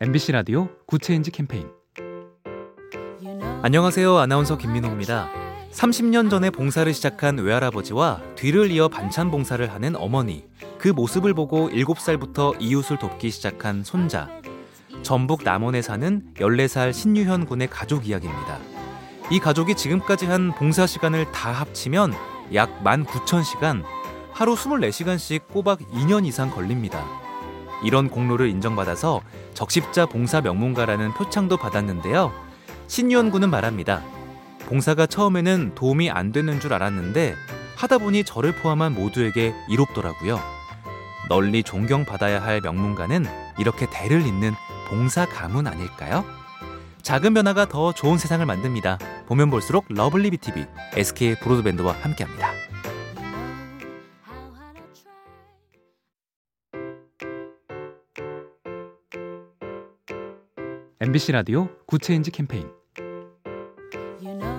MBC 라디오 Good Change 캠페인 안녕하세요. 아나운서 김민호입니다. 30년 전에 봉사를 시작한 외할아버지와 뒤를 이어 반찬 봉사를 하는 어머니, 그 모습을 보고 7살부터 이웃을 돕기 시작한 손자, 전북 남원에 사는 14살 신유현 군의 가족 이야기입니다. 이 가족이 지금까지 한 봉사 시간을 다 합치면 약 19,000시간, 하루 24시간씩 꼬박 2년 이상 걸립니다. 이런 공로를 인정받아서 적십자 봉사 명문가라는 표창도 받았는데요. 신유현 군은 말합니다. 봉사가 처음에는 도움이 안 되는 줄 알았는데 하다 보니 저를 포함한 모두에게 이롭더라고요. 널리 존경받아야 할 명문가는 이렇게 대를 잇는 봉사 가문 아닐까요? 작은 변화가 더 좋은 세상을 만듭니다. 보면 볼수록 lovely B tv SK 브로드밴드와 함께합니다. MBC 라디오 Good Change 캠페인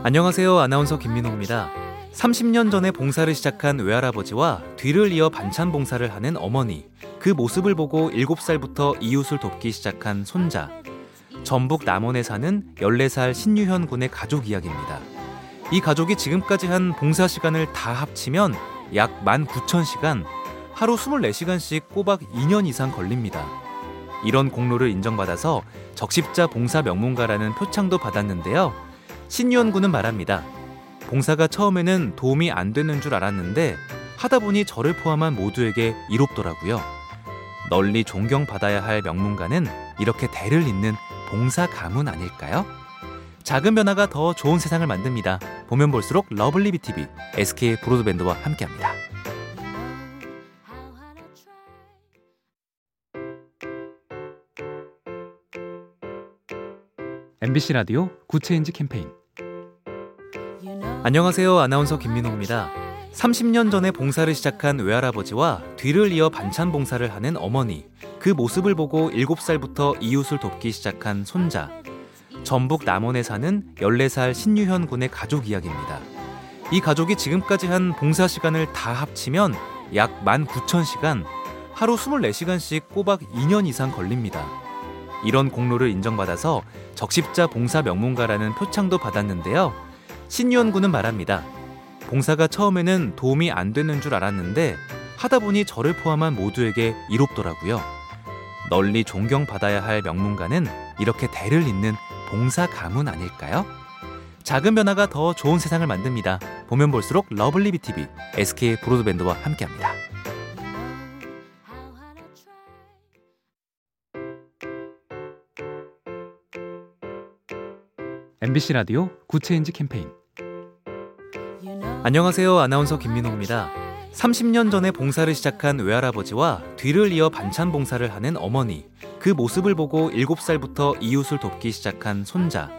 안녕하세요. 아나운서 김민호입니다. 30년 전에 봉사를 시작한 외할아버지와 뒤를 이어 반찬 봉사를 하는 어머니, 그 모습을 보고 7살부터 이웃을 돕기 시작한 손자, 전북 남원에 사는 14살 신유현 군의 가족 이야기입니다. 이 가족이 지금까지 한 봉사 시간을 다 합치면 약 19,000시간, 하루 24시간씩 꼬박 2년 이상 걸립니다. 이런 공로를 인정받아서 적십자 봉사 명문가라는 표창도 받았는데요. 신유현 군은 말합니다. 봉사가 처음에는 도움이 안 되는 줄 알았는데 하다 보니 저를 포함한 모두에게 이롭더라고요. 널리 존경받아야 할 명문가는 이렇게 대를 잇는 봉사 가문 아닐까요? 작은 변화가 더 좋은 세상을 만듭니다. 보면 볼수록 lovely B tv SK 브로드밴드와 함께합니다. MBC 라디오 Good Change 캠페인 안녕하세요. 아나운서 김민호입니다. 30년 전에 봉사를 시작한 외할아버지와 뒤를 이어 반찬 봉사를 하는 어머니, 그 모습을 보고 7살부터 이웃을 돕기 시작한 손자, 전북 남원에 사는 14살 신유현 군의 가족 이야기입니다. 이 가족이 지금까지 한 봉사 시간을 다 합치면 약 19,000시간, 하루 24시간씩 꼬박 2년 이상 걸립니다. 이런 공로를 인정받아서 적십자 봉사 명문가라는 표창도 받았는데요. 신유현 군은 말합니다. 봉사가 처음에는 도움이 안 되는 줄 알았는데 하다 보니 저를 포함한 모두에게 이롭더라고요. 널리 존경받아야 할 명문가는 이렇게 대를 잇는 봉사 가문 아닐까요? 작은 변화가 더 좋은 세상을 만듭니다. 보면 볼수록 lovely B tv SK 브로드밴드와 함께합니다. MBC 라디오 Good Change 캠페인 안녕하세요. 아나운서 김민호입니다. 30년 전에 봉사를 시작한 외할아버지와 뒤를 이어 반찬 봉사를 하는 어머니, 그 모습을 보고 7살부터 이웃을 돕기 시작한 손자,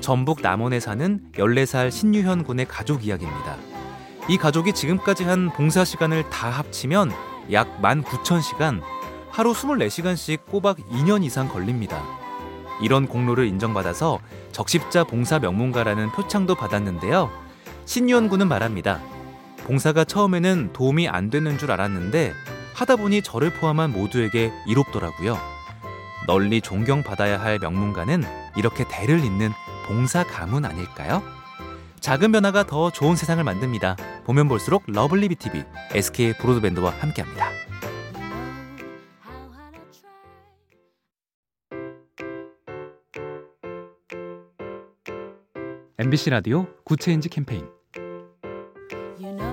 전북 남원에 사는 14살 신유현 군의 가족 이야기입니다. 이 가족이 지금까지 한 봉사 시간을 다 합치면 약 19,000시간, 하루 24시간씩 꼬박 2년 이상 걸립니다. 이런 공로를 인정받아서 적십자 봉사 명문가라는 표창도 받았는데요. 신유현 군은 말합니다. 봉사가 처음에는 도움이 안 되는 줄 알았는데 하다 보니 저를 포함한 모두에게 이롭더라고요. 널리 존경받아야 할 명문가는 이렇게 대를 잇는 봉사 가문 아닐까요? 작은 변화가 더 좋은 세상을 만듭니다. 보면 볼수록 lovely B tv SK 브로드밴드와 함께합니다. MBC 라디오 Good Change 캠페인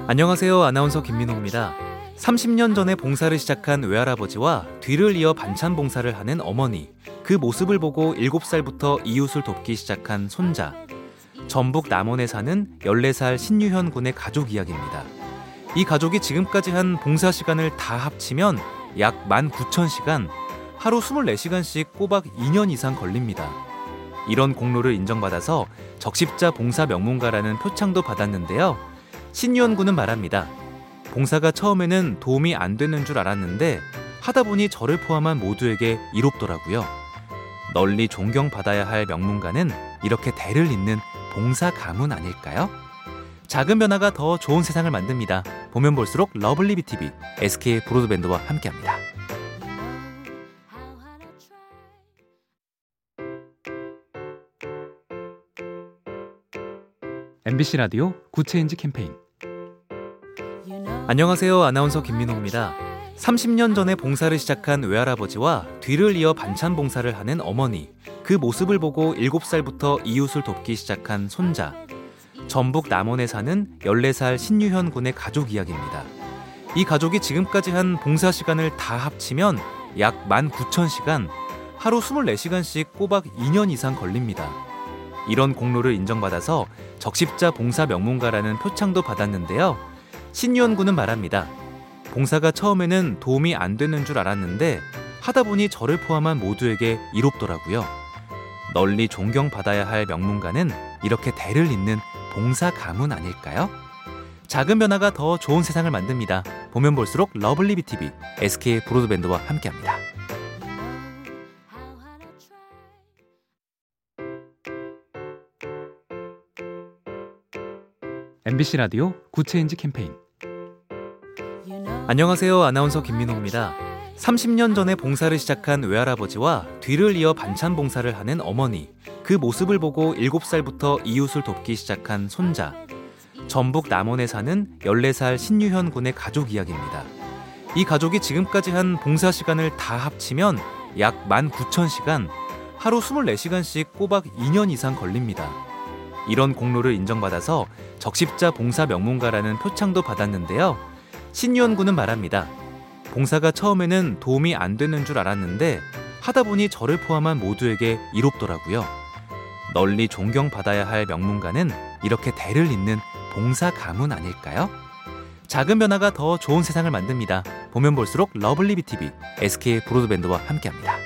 안녕하세요. 아나운서 김민호입니다. 30년 전에 봉사를 시작한 외할아버지와 뒤를 이어 반찬 봉사를 하는 어머니, 그 모습을 보고 7살부터 이웃을 돕기 시작한 손자, 전북 남원에 사는 14살 신유현 군의 가족 이야기입니다. 이 가족이 지금까지 한 봉사 시간을 다 합치면 약 19,000시간, 하루 24시간씩 꼬박 2년 이상 걸립니다. 이런 공로를 인정받아서 적십자 봉사 명문가라는 표창도 받았는데요. 신유현 군은 말합니다. 봉사가 처음에는 도움이 안 되는 줄 알았는데 하다 보니 저를 포함한 모두에게 이롭더라고요. 널리 존경받아야 할 명문가는 이렇게 대를 잇는 봉사 가문 아닐까요? 작은 변화가 더 좋은 세상을 만듭니다. 보면 볼수록 lovely B tv SK 브로드밴드와 함께합니다. MBC 라디오 Good Change 캠페인 안녕하세요. 아나운서 김민호입니다. 30년 전에 봉사를 시작한 외할아버지와 뒤를 이어 반찬 봉사를 하는 어머니, 그 모습을 보고 7살부터 이웃을 돕기 시작한 손자, 전북 남원에 사는 14살 신유현 군의 가족 이야기입니다. 이 가족이 지금까지 한 봉사 시간을 다 합치면 약 19,000시간, 하루 24시간씩 꼬박 2년 이상 걸립니다. 이런 공로를 인정받아서 적십자 봉사 명문가라는 표창도 받았는데요. 신유현 군은 말합니다. 봉사가 처음에는 도움이 안 되는 줄 알았는데 하다 보니 저를 포함한 모두에게 이롭더라고요. 널리 존경받아야 할 명문가는 이렇게 대를 잇는 봉사 가문 아닐까요? 작은 변화가 더 좋은 세상을 만듭니다. 보면 볼수록 lovely B tv SK 브로드밴드와 함께합니다. MBC 라디오 Good Change 캠페인 안녕하세요. 아나운서 김민호입니다. 30년 전에 봉사를 시작한 외할아버지와 뒤를 이어 반찬 봉사를 하는 어머니, 그 모습을 보고 7살부터 이웃을 돕기 시작한 손자, 전북 남원에 사는 14살 신유현 군의 가족 이야기입니다. 이 가족이 지금까지 한 봉사 시간을 다 합치면 약 19,000시간, 하루 24시간씩 꼬박 2년 이상 걸립니다. 이런 공로를 인정받아서 적십자 봉사 명문가라는 표창도 받았는데요. 신유현 군은 말합니다. 봉사가 처음에는 도움이 안 되는 줄 알았는데 하다 보니 저를 포함한 모두에게 이롭더라고요. 널리 존경받아야 할 명문가는 이렇게 대를 잇는 봉사 가문 아닐까요? 작은 변화가 더 좋은 세상을 만듭니다. 보면 볼수록 lovely B tv SK 브로드밴드와 함께합니다.